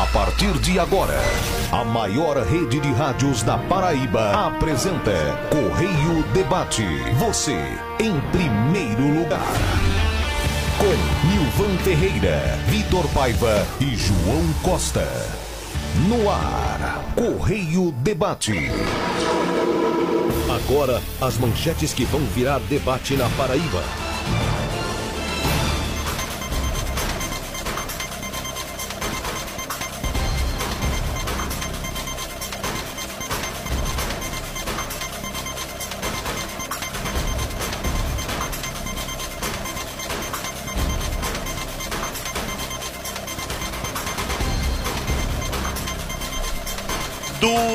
A partir de agora, a maior rede de rádios da Paraíba apresenta Correio Debate. Você em primeiro lugar. Com Nilvan Ferreira, Vitor Paiva e João Costa. No ar, Correio Debate. Agora, as manchetes que vão virar debate na Paraíba.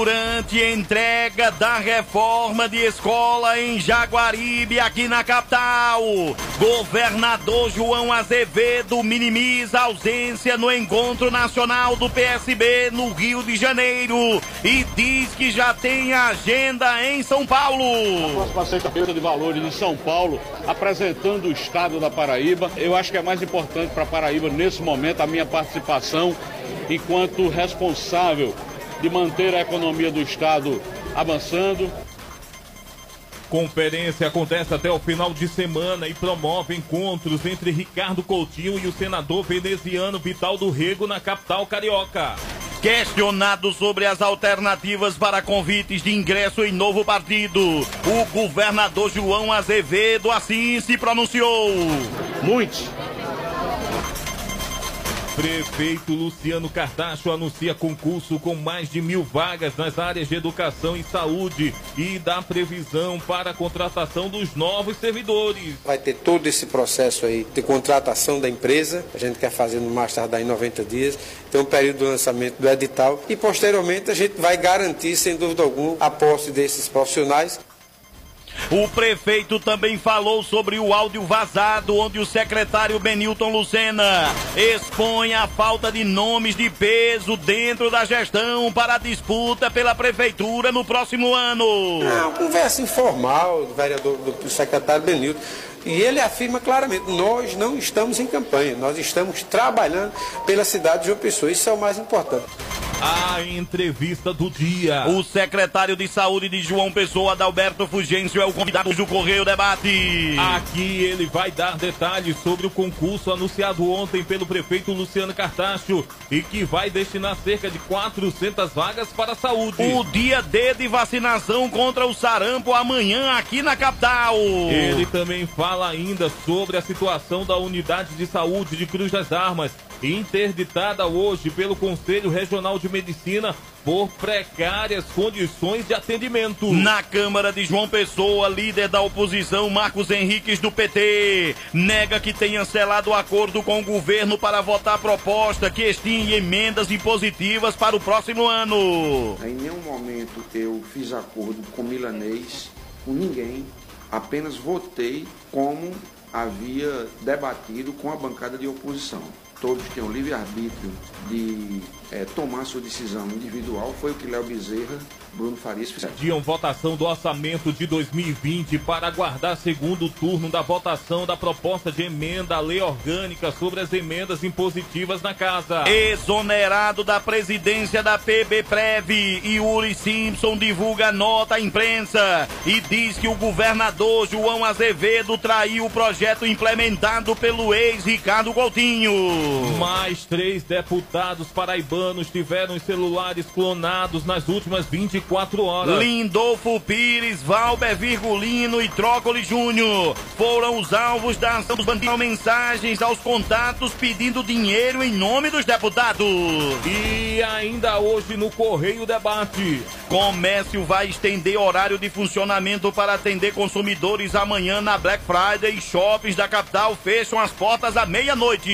Durante entrega da reforma de escola em Jaguaribe, aqui na capital, governador João Azevedo minimiza a ausência no encontro nacional do PSB no Rio de Janeiro e diz que já tem agenda em São Paulo. A próxima de valores em São Paulo, apresentando o estado da Paraíba. Eu acho que é mais importante para a Paraíba nesse momento a minha participação enquanto responsável de manter a economia do Estado avançando. Conferência acontece até o final de semana e promove encontros entre Ricardo Coutinho e o senador veneziano Vital do Rego na capital carioca. Questionado sobre as alternativas para convites de ingresso em novo partido, o governador João Azevedo assim se pronunciou. Muitos Prefeito Luciano Cartacho anuncia concurso com mais de mil vagas nas áreas de educação e saúde e dá previsão para a contratação dos novos servidores. Vai ter todo esse processo aí de contratação da empresa, a gente quer fazer no mais tardar em 90 dias, tem um período do lançamento do edital e posteriormente a gente vai garantir, sem dúvida alguma, a posse desses profissionais. O prefeito também falou sobre o áudio vazado, onde o secretário Benilton Lucena expõe a falta de nomes de peso dentro da gestão para a disputa pela prefeitura no próximo ano. É uma conversa informal do vereador, do secretário Benilton. E ele afirma claramente: nós não estamos em campanha, nós estamos trabalhando pela cidade de João Pessoa. Isso é o mais importante. A entrevista do dia. O secretário de saúde de João Pessoa, Adalberto Fugêncio, é o convidado do Correio Debate. Aqui ele vai dar detalhes sobre o concurso anunciado ontem pelo prefeito Luciano Cartacho e que vai destinar cerca de 400 vagas para a saúde. O dia D de vacinação contra o sarampo amanhã aqui na capital. Ele também fala ainda sobre a situação da unidade de saúde de Cruz das Armas, interditada hoje pelo Conselho Regional de Medicina por precárias condições de atendimento. Na Câmara de João Pessoa, líder da oposição, Marcos Henriques do PT, nega que tenha selado acordo com o governo para votar proposta que extingue emendas impositivas para o próximo ano. Em nenhum momento eu fiz acordo com Milanês, com ninguém, apenas votei como havia debatido com a bancada de oposição. Todos têm o livre-arbítrio de é, tomar sua decisão individual, foi o que Léo Bezerra, Bruno Farias fizeram. Pediam votação do orçamento de 2020 para aguardar segundo turno da votação da proposta de emenda à lei orgânica sobre as emendas impositivas na casa. Exonerado da presidência da PBPrev, Yuri Simpson divulga nota à imprensa e diz que o governador João Azevedo traiu o projeto implementado pelo ex-Ricardo Coutinho. Mais três deputados paraibanos tiveram os celulares clonados nas últimas 24 horas. Lindolfo Pires, Valber Virgulino e Trócoli Júnior foram os alvos da ação dos bandidos mensagens aos contatos pedindo dinheiro em nome dos deputados. E ainda hoje no Correio Debate. Comércio vai estender horário de funcionamento para atender consumidores amanhã na Black Friday. Shoppings da capital fecham as portas à meia-noite.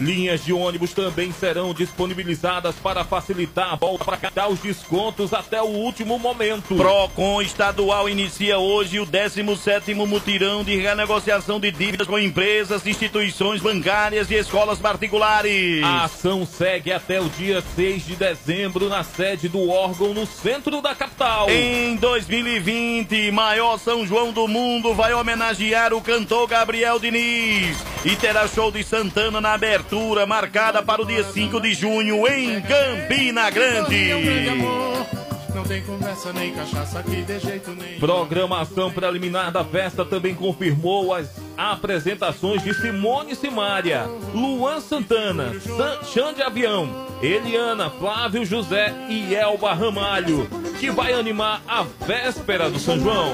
Linhas de ônibus também serão disponibilizadas para facilitar a volta para cá os descontos até o último momento. Procon estadual inicia hoje o 17º mutirão de renegociação de dívidas com empresas, instituições bancárias e escolas particulares. A ação segue até o dia 6 de dezembro na sede do órgão no centro da capital. Em 2020, maior São João do mundo vai homenagear o cantor Gabriel Diniz e terá show de Santana na abertura marcada para o dia 5 de junho em Campina Grande. Não tem conversa nem cachaça aqui de jeito nenhum. Programação preliminar da festa também confirmou as apresentações de Simone Simária, Luan Santana, San Xande Avião, Eliana, Flávio José e Elba Ramalho, que vai animar a véspera do São João.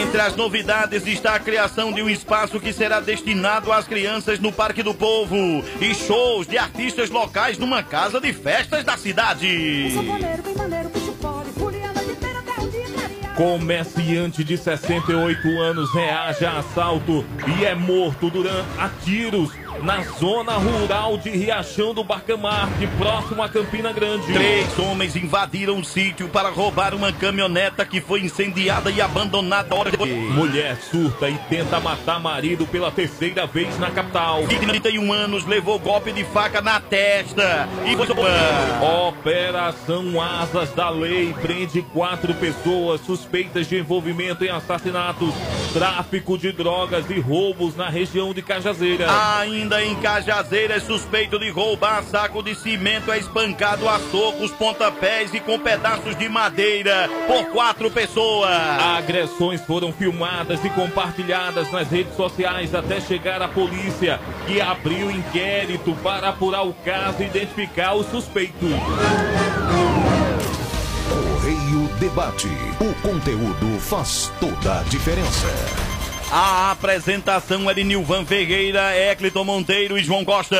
Entre as novidades está a criação de um espaço que será destinado às crianças no Parque do Povo e shows de artistas locais numa casa de festas da cidade. Comerciante de 68 anos reage a assalto e é morto durante a tiros na zona rural de Riachão do Barcamarte, próximo a Campina Grande. Três homens invadiram o sítio para roubar uma caminhoneta que foi incendiada e abandonada hora depois. Mulher surta e tenta matar marido pela terceira vez na capital. De 31 anos levou golpe de faca na testa e foi Operação Asas da Lei prende quatro pessoas suspeitas de envolvimento em assassinatos, tráfico de drogas e roubos na região de Cajazeiras. Ainda em Cajazeiras, suspeito de roubar saco de cimento é espancado a socos, pontapés e com pedaços de madeira por quatro pessoas. Agressões foram filmadas e compartilhadas nas redes sociais até chegar à polícia, que abriu inquérito para apurar o caso e identificar os suspeitos. Debate. O conteúdo faz toda a diferença. A apresentação é de Nilvan Ferreira, Ecliton Monteiro e João Costa.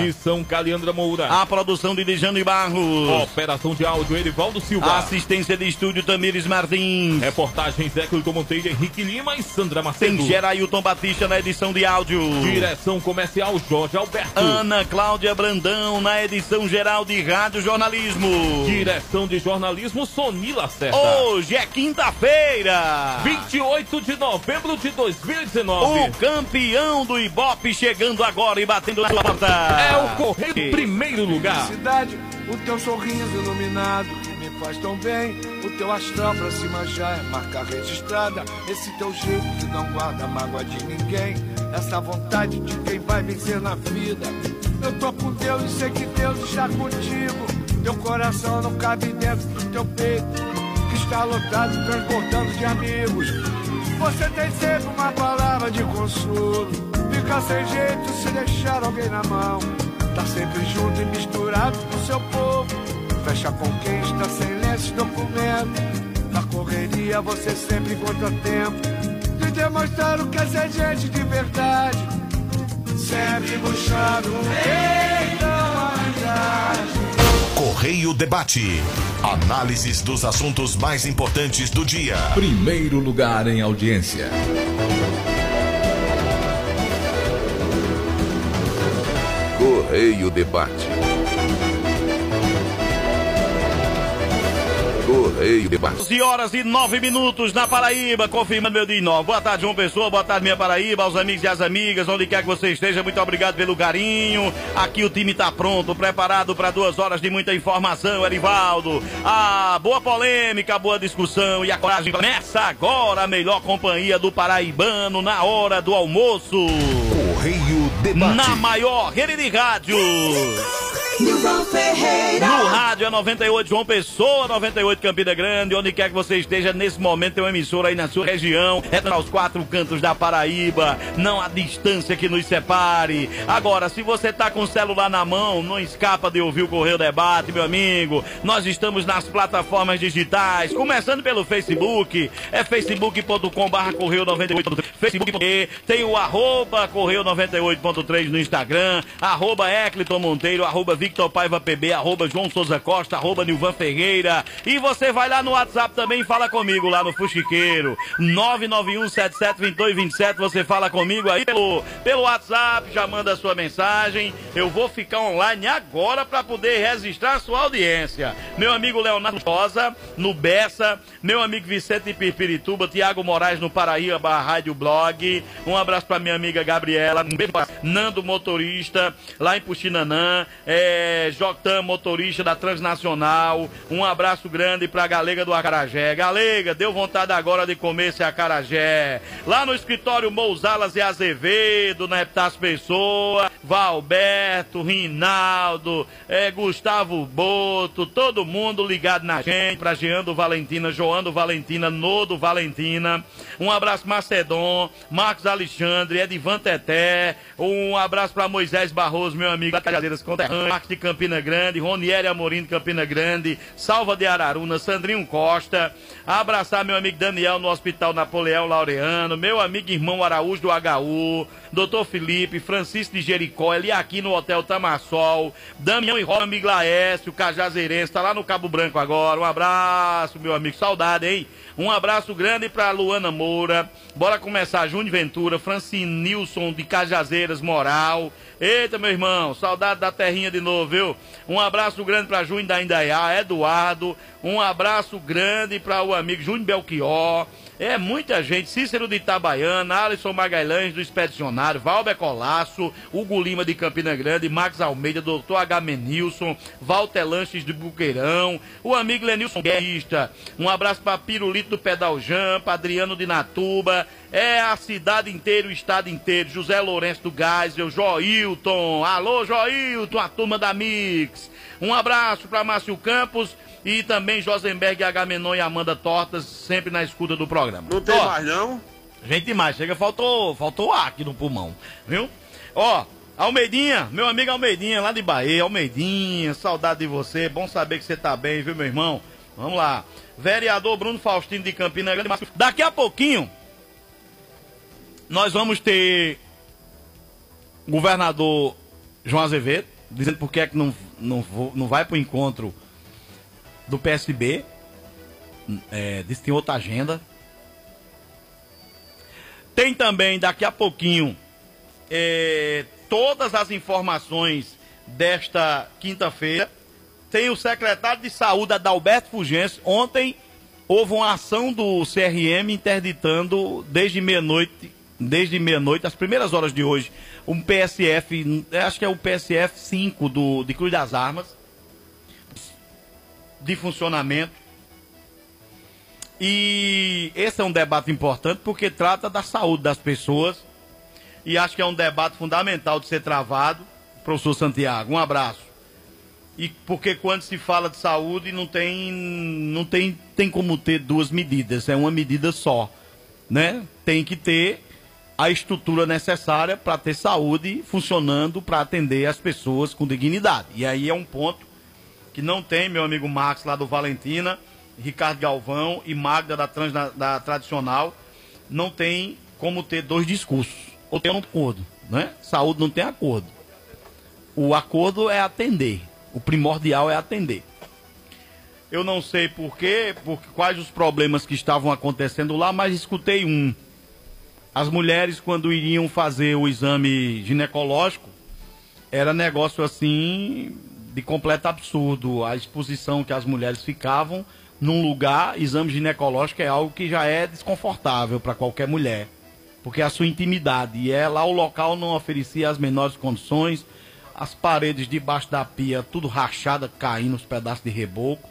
Edição Caliandra Moura. A produção de Dejano Barros. Operação de áudio Erivaldo Silva. Assistência de estúdio Tamires Martins. Reportagens Eclito Monteiro, Henrique Lima e Sandra Macedo. Tem Gerailton Batista na edição de áudio. Direção comercial Jorge Alberto. Ana Cláudia Brandão na edição geral de Rádio Jornalismo. Direção de jornalismo Soni Lacerda. Hoje é quinta-feira. 28 de novembro de 2019. O campeão do Ibope chegando agora e batendo na porta. É o Correio do primeiro lugar. Cidade, o teu sorriso iluminado que me faz tão bem. O teu astral pra cima já é marca registrada. Esse teu jeito que não guarda mágoa de ninguém. Essa vontade de quem vai vencer na vida. Eu tô com Deus e sei que Deus está contigo. Teu coração não cabe dentro do teu peito. Que está lotado, transbordando de amigos. Você tem sempre uma palavra de consolo. Fica sem jeito se deixar alguém na mão. Tá sempre junto e misturado com seu povo. Fecha com quem está sem lenços documento. Na correria você sempre encontra tempo de demonstrar o que é ser gente de verdade. Sempre buscando. Correio Debate. Análises dos assuntos mais importantes do dia. Primeiro lugar em audiência. Correio Debate. Correio Debate. 11 horas e 9 minutos na Paraíba, confirmando meu dia 9. Boa tarde, João Pessoa, boa tarde, minha Paraíba, aos amigos e às amigas, onde quer que você esteja, muito obrigado pelo carinho. Aqui o time tá pronto, preparado para duas horas de muita informação, Erivaldo. A boa polêmica, a boa discussão e a coragem. Começa agora a melhor companhia do paraibano na hora do almoço. Correio Debate. Na maior rede de rádio. Ferreira. No rádio é 98 João Pessoa, 98 Campina Grande, onde quer que você esteja nesse momento, tem uma emissora aí na sua região, é aos quatro cantos da Paraíba, não há distância que nos separe. Agora, se você tá com o celular na mão, não escapa de ouvir o Correio Debate, meu amigo. Nós estamos nas plataformas digitais, começando pelo Facebook, é facebook.com barra Correio 98, Facebook, tem o arroba Correio 98.3 no Instagram, arroba Ecliton Monteiro, arroba Victor Victor Paiva PB, arroba João Souza Costa, arroba Nilvan Ferreira. E você vai lá no WhatsApp também e fala comigo lá no Fuxiqueiro. 991772227, você fala comigo aí pelo, pelo WhatsApp, já manda a sua mensagem. Eu vou ficar online agora para poder registrar a sua audiência. Meu amigo Leonardo Rosa, no Bessa, meu amigo Vicente Pirpirituba, Tiago Moraes no Paraíba Rádio Blog. Um abraço para minha amiga Gabriela, um beijo pra Nando Motorista, lá em Puxinanã, é, Jotam Motorista da Transnacional. Um abraço grande pra Galega do Acarajé. Galega, deu vontade agora de comer esse acarajé. Lá no escritório Mousalas e Azevedo, na Epitácio Pessoa, Valberto, Rinaldo, é, Gustavo Boto, todo mundo ligado na gente, pra Jeando Valentina, Joando Valentina, Nodo Valentina. Um abraço Macedon, Marcos Alexandre, Edivan Teté. Um abraço pra Moisés Barroso, meu amigo da Cajadeiras de Campina Grande, Ronieri Amorim de Campina Grande, Salva de Araruna, Sandrinho Costa. Abraçar meu amigo Daniel no Hospital Napoleão Laureano, meu amigo irmão Araújo do HU, Doutor Felipe, Francisco de Jericó, ele aqui no Hotel Tamassol, Damião e Rola, Laércio, Cajazeirense, tá lá no Cabo Branco agora. Um abraço, meu amigo, saudade, hein? Um abraço grande pra Luana Moura. Bora começar, Júnior Ventura, Francine Nilson de Cajazeiras, Moral. Eita, meu irmão, saudade da terrinha de novo, viu? Um abraço grande pra Júnior da Indaiá, Eduardo. Um abraço grande para o amigo Júnior Belchior. É muita gente. Cícero de Itabaiana, Alisson Magalhães do Expedicionário, Valber Colasso, Hugo Lima de Campina Grande, Max Almeida, Dr. H. Menilson, Walter Lanches de Buqueirão, o amigo Lenilson Guerrista. Um abraço para Pirulito do Pedal Jampa, Adriano de Natuba. É a cidade inteira, o estado inteiro. José Lourenço do Geisel, Joilton. Alô, Joilton, a turma da Mix. Um abraço para Márcio Campos e também Josenberg, Agamenon e Amanda Tortas, sempre na escuta do programa. Não tem Ó, mais, não? Gente mais, chega, faltou, faltou ar aqui no pulmão, viu? Ó, Almeidinha, meu amigo Almeidinha, lá de Bahia, Almeidinha, saudade de você, bom saber que você tá bem, viu, meu irmão? Vamos lá. Vereador Bruno Faustino de Campina Grande. Daqui a pouquinho, nós vamos ter governador João Azevedo, dizendo por que é que não, não, não vai pro encontro do PSB. É, disse que tem outra agenda. Tem também, daqui a pouquinho, é, todas as informações desta quinta-feira. Tem o secretário de saúde, Adalberto Fugêncio. Ontem houve uma ação do CRM interditando desde meia-noite, desde meia-noite, as primeiras horas de hoje, um PSF, acho que é o PSF 5 do, de Cruz das Armas, de funcionamento. E esse é um debate importante porque trata da saúde das pessoas. E acho que é um debate fundamental de ser travado. Professor Santiago, um abraço. E porque quando se fala de saúde não tem não tem, tem como ter duas medidas, é uma medida só, né? Tem que ter a estrutura necessária para ter saúde funcionando para atender as pessoas com dignidade. E aí é um ponto que não tem meu amigo Max lá do Valentina, Ricardo Galvão e Magda da, Trans, da, da Tradicional, não tem como ter dois discursos. Ou tem um acordo, né? Saúde não tem acordo. O acordo é atender. O primordial é atender. Eu não sei por quê, por quais os problemas que estavam acontecendo lá, mas escutei um. As mulheres, quando iriam fazer o exame ginecológico, era negócio assim de completo absurdo. A exposição que as mulheres ficavam num lugar, exame ginecológico é algo que já é desconfortável para qualquer mulher, porque é a sua intimidade. E é lá o local não oferecia as menores condições, as paredes debaixo da pia tudo rachada, caindo os pedaços de reboco.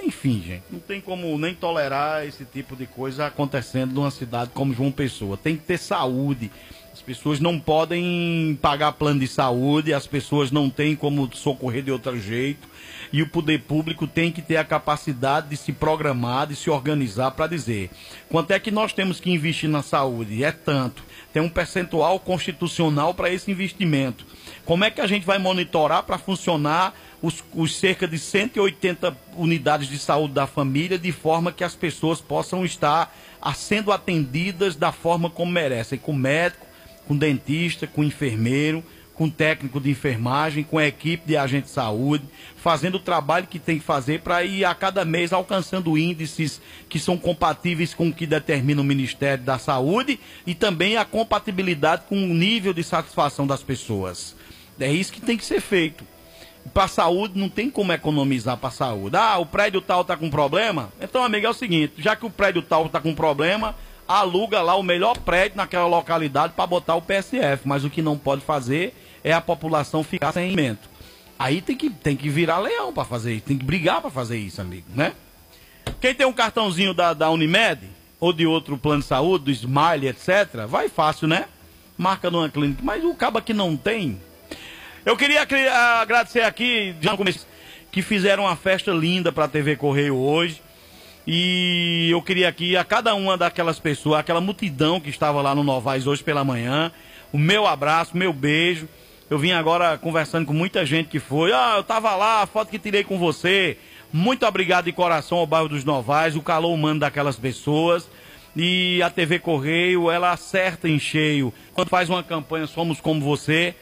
Enfim, gente, não tem como nem tolerar esse tipo de coisa acontecendo numa cidade como João Pessoa. Tem que ter saúde. As pessoas não podem pagar plano de saúde, as pessoas não têm como socorrer de outro jeito. E o poder público tem que ter a capacidade de se programar, de se organizar para dizer quanto é que nós temos que investir na saúde. É tanto. Tem um percentual constitucional para esse investimento. Como é que a gente vai monitorar para funcionar os, os cerca de 180 unidades de saúde da família de forma que as pessoas possam estar sendo atendidas da forma como merecem, com médico, com dentista, com enfermeiro, com técnico de enfermagem, com equipe de agente de saúde, fazendo o trabalho que tem que fazer para ir a cada mês alcançando índices que são compatíveis com o que determina o Ministério da Saúde e também a compatibilidade com o nível de satisfação das pessoas. É isso que tem que ser feito. Para a saúde não tem como economizar para a saúde. Ah, o prédio tal está com problema? Então, amigo, é o seguinte, já que o prédio tal está com problema, aluga lá o melhor prédio naquela localidade para botar o PSF. Mas o que não pode fazer é a população ficar sem alimento. Aí tem que, tem que virar leão para fazer isso, tem que brigar para fazer isso, amigo, né? Quem tem um cartãozinho da, da Unimed, ou de outro plano de saúde, do Smile, etc., vai fácil, né? Marca numa clínica. Mas o cabo que não tem. Eu queria agradecer aqui, já no começo, que fizeram uma festa linda para a TV Correio hoje. E eu queria aqui a cada uma daquelas pessoas, aquela multidão que estava lá no Novais hoje pela manhã, o meu abraço, meu beijo. Eu vim agora conversando com muita gente que foi. Ah, eu tava lá, a foto que tirei com você. Muito obrigado de coração ao bairro dos Novais, o calor humano daquelas pessoas. E a TV Correio, ela acerta em cheio. Quando faz uma campanha Somos Como Você,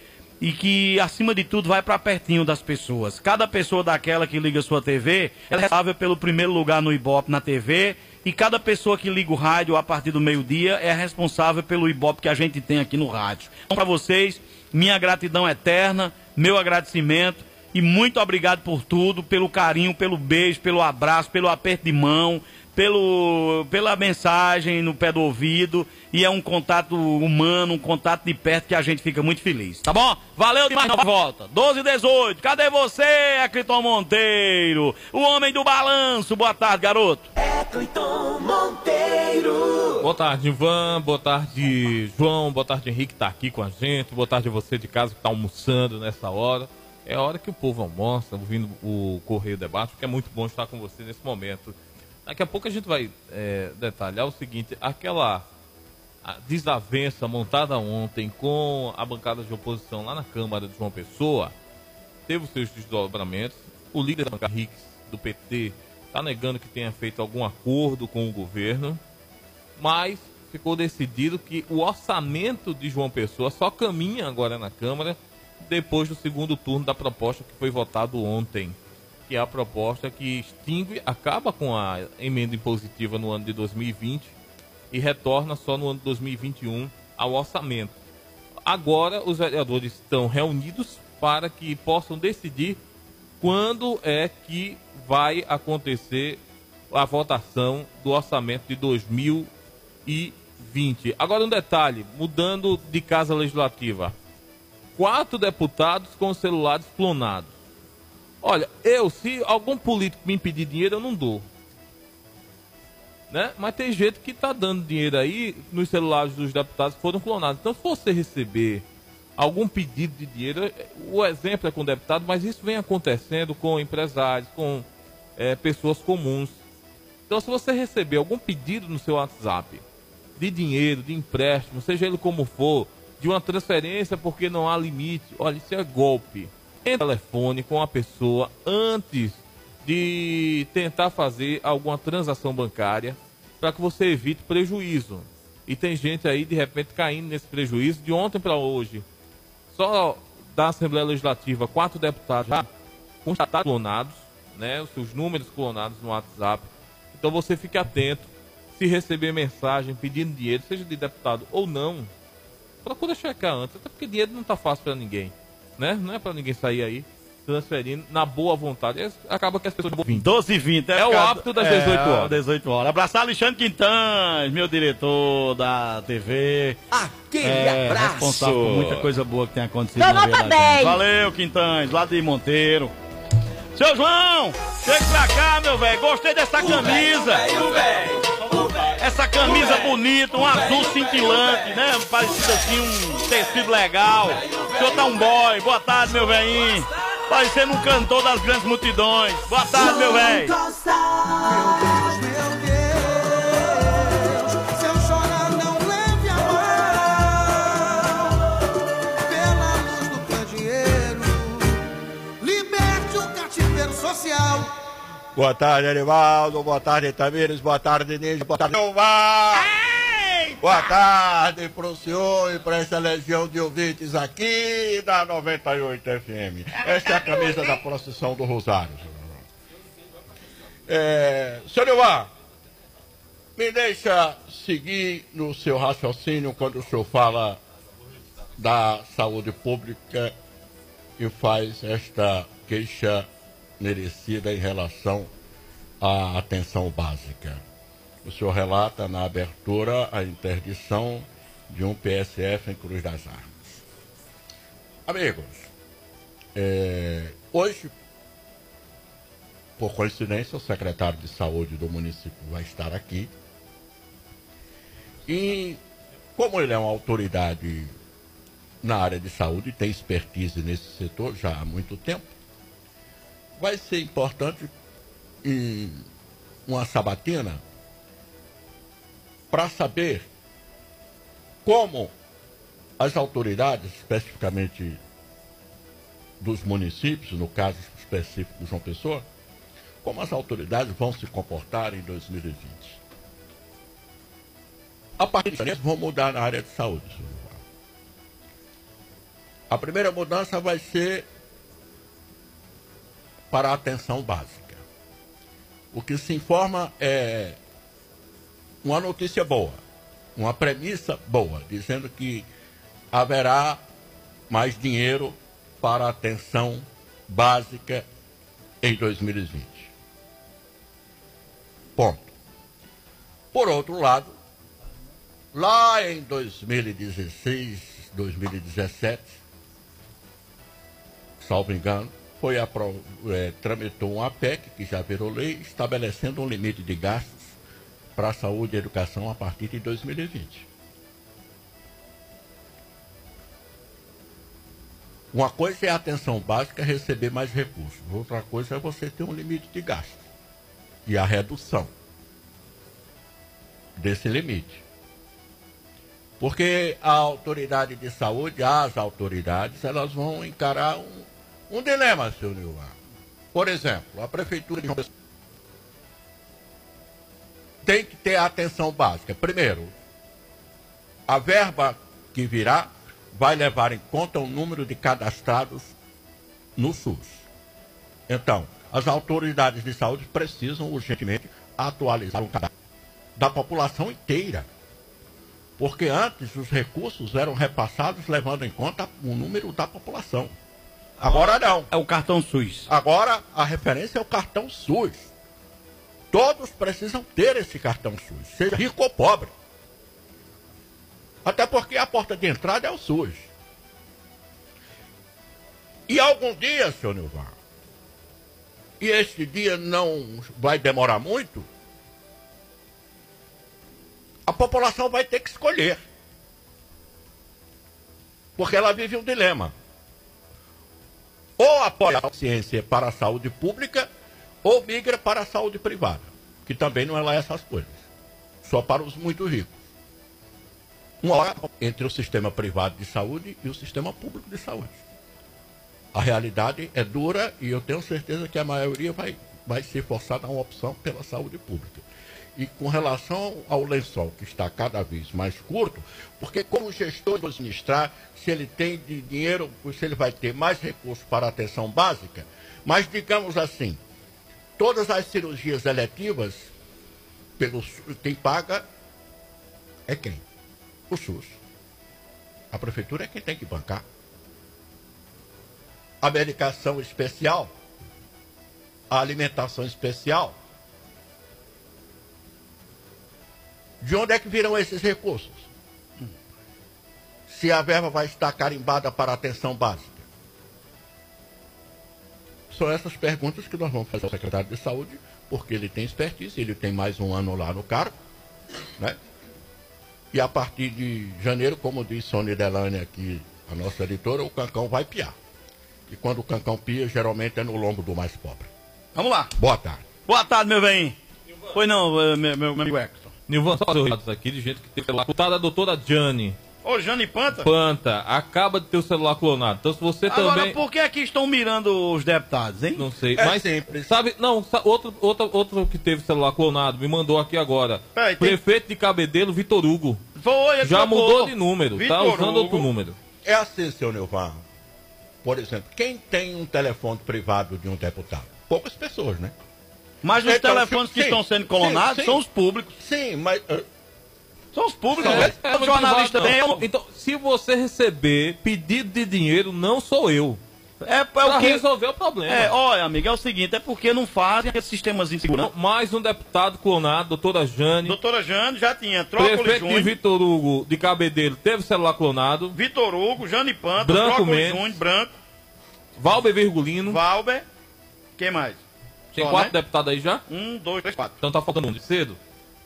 e que, acima de tudo, vai para pertinho das pessoas. Cada pessoa daquela que liga sua TV, ela é responsável pelo primeiro lugar no Ibope na TV, e cada pessoa que liga o rádio a partir do meio-dia é responsável pelo Ibope que a gente tem aqui no rádio. Então, para vocês, minha gratidão eterna, meu agradecimento, e muito obrigado por tudo, pelo carinho, pelo beijo, pelo abraço, pelo aperto de mão, pelo, pela mensagem no pé do ouvido. E é um contato humano, um contato de perto que a gente fica muito feliz. Tá bom? Valeu demais, nova volta. 12 e 18. Cadê você, Acliton Monteiro? O homem do balanço. Boa tarde, garoto. Cleiton Monteiro. Boa tarde, Ivan. Boa tarde, João. Boa tarde, Henrique, que tá aqui com a gente. Boa tarde a você de casa que tá almoçando nessa hora. É a hora que o povo almoça, ouvindo o Correio Debate, porque é muito bom estar com você nesse momento. Daqui a pouco a gente vai é, detalhar o seguinte: aquela desavença montada ontem com a bancada de oposição lá na Câmara de João Pessoa teve os seus desdobramentos. O líder da bancada Hicks, do PT, está negando que tenha feito algum acordo com o governo, mas ficou decidido que o orçamento de João Pessoa só caminha agora na Câmara depois do segundo turno da proposta que foi votado ontem, que é a proposta que extingue, acaba com a emenda impositiva no ano de 2020 e retorna só no ano de 2021 ao orçamento. Agora os vereadores estão reunidos para que possam decidir quando é que vai acontecer a votação do orçamento de 2020. Agora um detalhe, mudando de casa legislativa. Quatro deputados com celulares clonados. Olha, eu, se algum político me pedir dinheiro, eu não dou. Né? Mas tem gente que está dando dinheiro aí nos celulares dos deputados que foram clonados. Então, se você receber algum pedido de dinheiro, o exemplo é com deputado, mas isso vem acontecendo com empresários, com é, pessoas comuns. Então, se você receber algum pedido no seu WhatsApp de dinheiro, de empréstimo, seja ele como for, de uma transferência porque não há limite, olha, isso é golpe. Em telefone com a pessoa antes de tentar fazer alguma transação bancária para que você evite prejuízo. E tem gente aí de repente caindo nesse prejuízo de ontem para hoje. Só da Assembleia Legislativa, quatro deputados já constatados clonados, né, os seus números clonados no WhatsApp. Então você fique atento. Se receber mensagem pedindo dinheiro, seja de deputado ou não, procura checar antes, até porque dinheiro não está fácil para ninguém, né? Não é para ninguém sair aí transferindo na boa vontade. E acaba que as pessoas não 12 e 20. É o hábito das 18 horas. 18 horas. Abraçar Alexandre Quintães, meu diretor da TV. Aquele é, abraço. responsável por muita coisa boa que tem acontecido na nota vida da gente. 10. Valeu, Quintães, lá de Monteiro. Seu João, chega pra cá, meu velho. Gostei dessa camisa. Essa camisa bonita, um azul cintilante, né? Parecido assim, um tecido legal. O senhor tá um boy. Boa tarde, meu velhinho. Parecendo um cantor das grandes multidões. Boa tarde, meu velho. Boa tarde, Arivaldo. Boa tarde, Tamires. Boa tarde, Denise. Boa tarde, Gilmar. Boa tarde pro senhor e pra essa legião de ouvintes aqui da 98 FM. Esta é a camisa da procissão do Rosário. senhor. É, senhor Ilmar, me deixa seguir no seu raciocínio quando o senhor fala da saúde pública e faz esta queixa merecida em relação à atenção básica. O senhor relata na abertura a interdição de um PSF em Cruz das Armas. Amigos, é, hoje, por coincidência, o secretário de saúde do município vai estar aqui. E como ele é uma autoridade na área de saúde, tem expertise nesse setor já há muito tempo, vai ser importante em uma sabatina para saber como as autoridades, especificamente dos municípios, no caso específico de João Pessoa, como as autoridades vão se comportar em 2020. A partir disso, vão mudar na área de saúde. A primeira mudança vai ser para a atenção básica. O que se informa é uma notícia boa, uma premissa boa, dizendo que haverá mais dinheiro para a atenção básica em 2020. Ponto. Por outro lado, lá em 2016, 2017, salvo engano, foi apro- é, tramitou uma PEC, que já virou lei, estabelecendo um limite de gastos para a saúde e educação a partir de 2020. Uma coisa é a atenção básica receber mais recursos, outra coisa é você ter um limite de gasto e a redução desse limite. Porque a autoridade de saúde, as autoridades, elas vão encarar um, um dilema, senhor Nilmar. Por exemplo, a prefeitura de tem que ter atenção básica. Primeiro, a verba que virá vai levar em conta o número de cadastrados no SUS. Então, as autoridades de saúde precisam urgentemente atualizar o cadastro da população inteira. Porque antes os recursos eram repassados levando em conta o número da população. Agora não. É o cartão SUS. Agora a referência é o cartão SUS. Todos precisam ter esse cartão SUS, seja rico ou pobre. Até porque a porta de entrada é o SUS. E algum dia, senhor Nilvar, e este dia não vai demorar muito, a população vai ter que escolher. Porque ela vive um dilema. Ou apoia a ciência para a saúde pública, ou migra para a saúde privada. Que também não é lá essas coisas. Só para os muito ricos. Uma hora entre o sistema privado de saúde e o sistema público de saúde. A realidade é dura e eu tenho certeza que a maioria vai, vai ser forçada a uma opção pela saúde pública. E com relação ao lençol, que está cada vez mais curto, porque como gestor vai administrar, se ele tem de dinheiro, se ele vai ter mais recursos para atenção básica, mas digamos assim, todas as cirurgias eletivas, pelo, quem paga é quem? O SUS. A prefeitura é quem tem que bancar. A medicação especial, a alimentação especial, De onde é que virão esses recursos? Se a verba vai estar carimbada para a atenção básica? São essas perguntas que nós vamos fazer ao secretário de saúde, porque ele tem expertise, ele tem mais um ano lá no cargo, né? E a partir de janeiro, como diz Sônia Delane aqui, a nossa editora, o cancão vai piar. E quando o cancão pia, geralmente é no lombo do mais pobre. Vamos lá. Boa tarde. Boa tarde, meu bem. Pois não, eh, meu, meu, meu amigo Hector. Nilvan, só os dados aqui de gente que tem celular. Tá da doutora Jane. Ô, Jane Panta. Panta, acaba de ter o celular clonado. Então se você Agora, também. por que aqui estão mirando os deputados, hein? Não sei, É mas simples. sabe, não, outro, outro, outro que teve celular clonado me mandou aqui agora. Peraí, tem- Prefeito de Cabedelo, Vitor Hugo. Foi, ele Já trocou. mudou de número, tá Vitor usando Hugo. outro número. É assim, seu Nilvan. Por exemplo, quem tem um telefone privado de um deputado? Poucas pessoas, né? Mas os Então, telefones que sim, estão sendo clonados sim, sim. são os públicos. Sim, mas. uh, São os públicos. É, né? é, o jornalista não, tem. Então, se você receber pedido de dinheiro, não sou eu. É, é Pra o que resolver o problema. É, olha, amigo, é o seguinte, é porque não fazem aqueles sistemas de segurança. Mais um deputado clonado, doutora Jane. Doutora Jane já tinha Trócoli Prefeito de Júnior, Vitor Hugo de Cabedelo teve celular clonado. Vitor Hugo, Jane Panta, Branco Trócoli Mendes. Júnior, Branco, Valber Virgulino. Valber, quem mais? Tem Só, quatro né? deputados aí já? Um, dois, três, quatro. Então tá faltando um de cedo.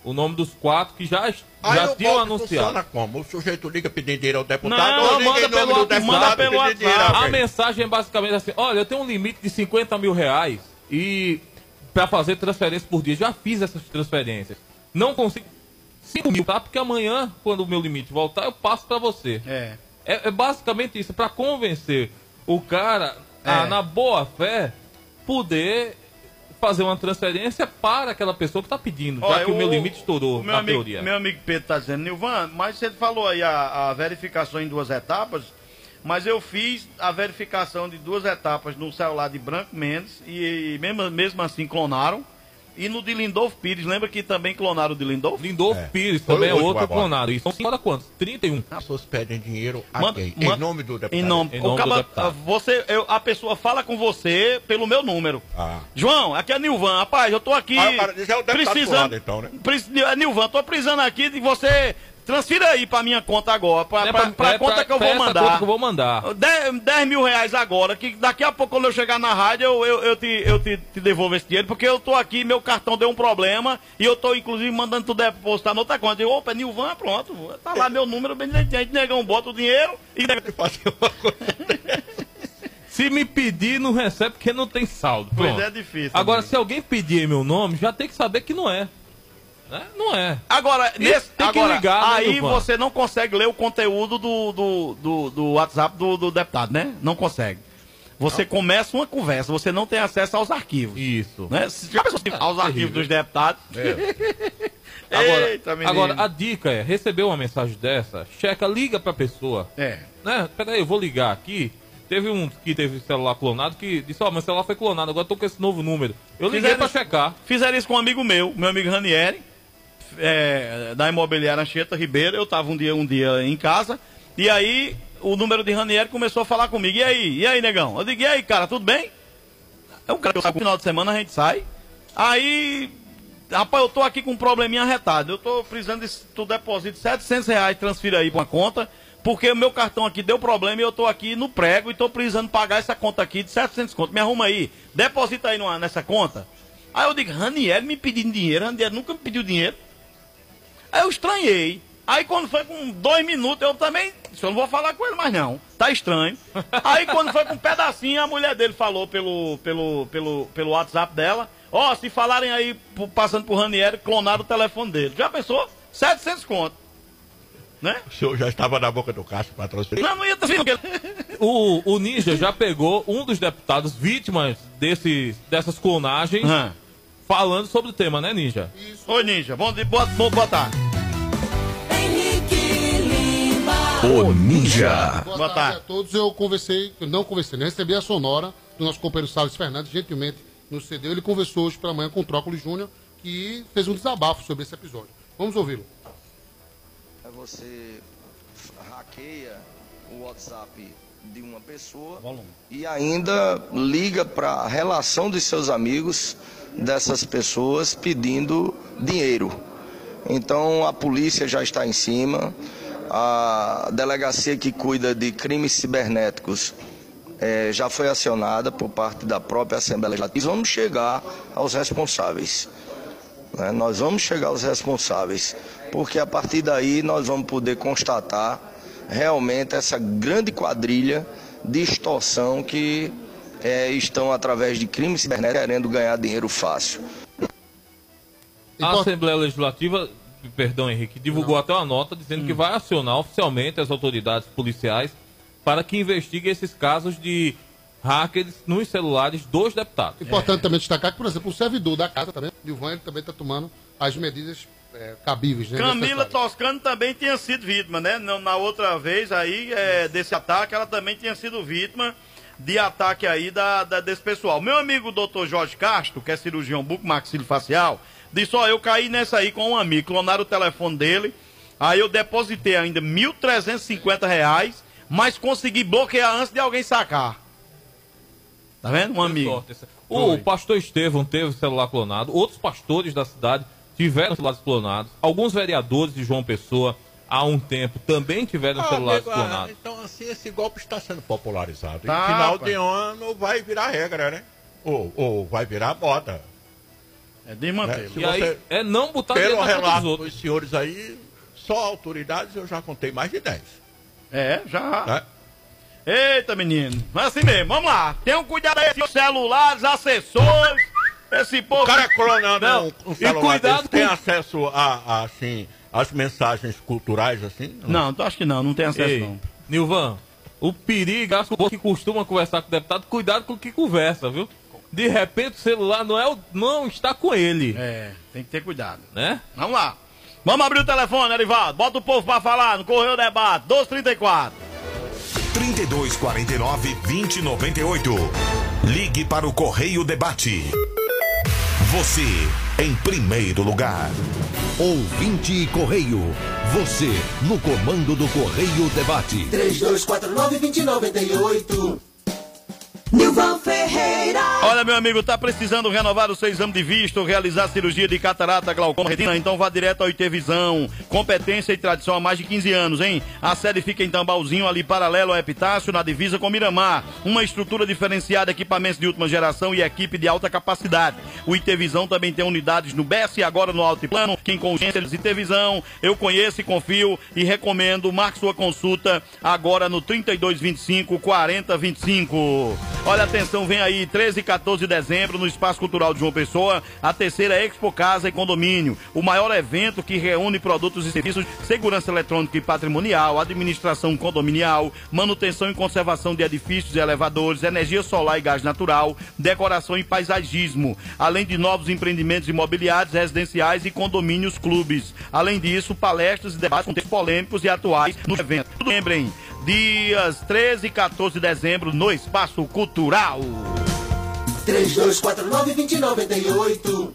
O nome dos quatro que já, Aí já tinham anunciado. Funciona como? O sujeito liga pedindo dinheiro ao deputado, Não, ou manda pelo WhatsApp, deputado manda pelo WhatsApp. a A mensagem é basicamente assim: olha, eu tenho um limite de 50 mil reais e para fazer transferência por dia. Já fiz essas transferências. Não consigo. 5 mil, tá? Porque amanhã, quando o meu limite voltar, eu passo para você. É. É, é basicamente isso, para convencer o cara a, É. na boa fé, poder fazer uma transferência para aquela pessoa que está pedindo, já Olha, que o meu limite estourou o meu na amigo, teoria. Meu amigo Pedro está dizendo, Nilvan, mas você falou aí a, a verificação em duas etapas, mas eu fiz a verificação de duas etapas no celular de Branco Mendes e, mesmo, mesmo assim clonaram. E no de Lindolfo Pires, lembra que também clonaram o de Lindolfo? Lindolfo É. Pires Foi também é outro agora. clonado. E são agora quantos? 31. As pessoas pedem dinheiro a Manda- quem? manda- em nome do deputado. Em nome, Em o nome do deputado. você, eu- a pessoa fala com você pelo meu número. Ah. João, aqui é Nilvan. Rapaz, eu tô aqui. Ah, cara, esse é o deputado fulano, então, né? É, Nilvan, tô precisando aqui de você. Transfira aí pra minha conta agora. Pra, É pra, pra- pra é conta que eu vou mandar. conta que eu vou mandar. 10, 10 mil reais agora, que daqui a pouco quando eu chegar na rádio eu, eu, eu, te, eu te, te devolvo esse dinheiro, porque eu tô aqui, meu cartão deu um problema e eu tô inclusive mandando tu depositar na outra conta. Eu, opa, Nilvan, pronto, tá lá meu número, bem direitinho, negão, bota o dinheiro e Se me pedir, não recebe porque não tem saldo. Pois Pronto. é, difícil, Agora, amigo. se alguém pedir meu nome, já tem que saber que não é. Né? Não é. Agora, nesse, tem que agora ligar, né, aí Nilvan? você não consegue ler o conteúdo do, do, do, do WhatsApp do, do deputado, né? Não consegue. Você começa uma conversa, você não tem acesso aos arquivos. Isso. Né? Já pensou aos arquivos dos deputados. Agora, Eita, agora, a dica é, recebeu uma mensagem dessa, checa, liga pra pessoa. É. Né? Peraí, eu vou ligar aqui. Teve um que teve celular clonado que disse, ó, meu celular foi clonado, agora tô com esse novo número. Eu liguei Fizeram pra checar. Fizeram isso com um amigo meu, meu amigo Ranieri, é, da imobiliária Anchieta Ribeiro. Eu tava um dia, um dia em casa, e aí o número de Ranieri começou a falar comigo. E aí? E aí, negão? Eu digo, e aí, cara, tudo bem? É um cara que eu final de semana, a gente sai. Aí, rapaz, eu tô aqui com um probleminha arretado. Eu tô precisando de tu deposita 700 reais, transfira aí pra uma conta. Porque o meu cartão aqui deu problema e eu tô aqui no prego e tô precisando pagar essa conta aqui de 700 conto. Me arruma aí. Deposita aí numa- nessa conta. Aí eu digo, Raniel me pedindo dinheiro. Raniel nunca me pediu dinheiro. Aí eu estranhei. Aí quando foi com dois minutos, eu também. disse, Eu não vou falar com ele mais não. Tá estranho. Aí quando foi com um pedacinho, a mulher dele falou pelo, pelo, pelo, pelo WhatsApp dela. Ó, se falarem aí, passando por Ranieri, clonaram o telefone dele. Já pensou? 700 conto. Né? O senhor já estava na boca do caixa para transferir? Não, não ia ter porque... O, o Ninja já pegou um dos deputados vítimas desse, dessas clonagens Ah. Falando sobre o tema, né, Ninja? Oi, Ninja. Bom, dia, boa, boa, boa tarde. O Ninja. Boa, Boa tarde, tarde. a todos. Eu conversei, eu não conversei, né? Recebi a sonora do nosso companheiro Salles Fernandes, gentilmente nos cedeu. Ele conversou hoje pela manhã com o Trócoli Júnior, que fez um desabafo sobre esse episódio. Vamos ouvi-lo. É você hackeia o WhatsApp de uma pessoa e ainda liga para a relação dos seus amigos dessas pessoas pedindo dinheiro. Então a polícia já está em cima, a delegacia que cuida de crimes cibernéticos eh, já foi acionada por parte da própria Assembleia Legislativa. Vamos chegar aos responsáveis. né? Nós vamos chegar aos responsáveis, porque a partir daí nós vamos poder constatar realmente essa grande quadrilha de extorsão que eh, estão através de crimes cibernéticos querendo ganhar dinheiro fácil. A Assembleia Legislativa, perdão, Henrique, divulgou até uma nota dizendo Hum. que vai acionar oficialmente as autoridades policiais para que investiguem esses casos de hackers nos celulares dos deputados. Importante também destacar que, por exemplo, o servidor da casa também, Nilvan, ele também está tomando as medidas é, cabíveis. Né, Camila. Toscano também tinha sido vítima, né? Na na outra vez aí, é, desse ataque, ela também tinha sido vítima de ataque aí da, da- desse pessoal. Meu amigo doutor Jorge Castro, que é cirurgião bucomaxilofacial, disse, ó, eu caí nessa aí com um amigo, clonaram o telefone dele, aí eu depositei ainda 1.350 reais, mas consegui bloquear antes de alguém sacar. Tá vendo? Um amigo. O pastor Estevão teve celular clonado, outros pastores da cidade tiveram celulares clonados, alguns vereadores de João Pessoa há um tempo também tiveram Ah, celulares amigo, ah, clonados. Então, assim, esse golpe está sendo popularizado. Tá, e final pai. de ano vai virar regra, né? Ou, ou vai virar moda. É de manter. Se E aí, você- é não botar Pelo dos relato outros. dos senhores aí, só autoridades eu já contei mais de 10. É, já. Né? Eita, menino. Mas assim mesmo, vamos lá. Tenham cuidado aí com os celulares, acessórios. Esse povo. O cara clonando Não. um, um e celular cuidado desse, tem com. acesso a, a, assim, às mensagens culturais, assim? Não, tu acho que não, não tem acesso Ei, não. Nilvan, o perigo, acho que o povo que costuma conversar com o deputado, cuidado com o que conversa, viu? De repente o celular não, é o, não está com ele. É, tem que ter cuidado. Né? Vamos lá. Vamos abrir o telefone, Arivaldo. Bota o povo pra falar no Correio Debate. 1234. 3249 2098. Ligue para o Correio Debate. Você em primeiro lugar. Ouvinte Correio. Você no comando do Correio Debate. 3249-2098. Nilvan Ferreira. Olha, meu amigo, tá precisando renovar o seu exame de vista ou realizar cirurgia de catarata, glaucoma, retina? Então vá direto ao IT. Competência e tradição há mais de 15 anos, hein? A sede fica em Tambalzinho, ali paralelo ao Epitácio, na divisa com Miramar. Uma estrutura diferenciada, equipamentos de última geração e equipe de alta capacidade. O IT também tem unidades no BS e agora no Altiplano. Quem com urgência eles IT eu conheço e confio e recomendo. Marque sua consulta agora no 3225 4025. Olha, atenção, vem aí, 13 e 14 de dezembro, no Espaço Cultural de João Pessoa, a terceira Expo Casa e Condomínio. O maior evento que reúne produtos e serviços de segurança eletrônica e patrimonial, administração condominial, manutenção e conservação de edifícios e elevadores, energia solar e gás natural, decoração e paisagismo, além de novos empreendimentos imobiliários, residenciais e condomínios clubes. Além disso, palestras e debates com temas polêmicos e atuais no evento. Lembrem, dias 13 e 14 de dezembro no Espaço Cultural. 3249-2098.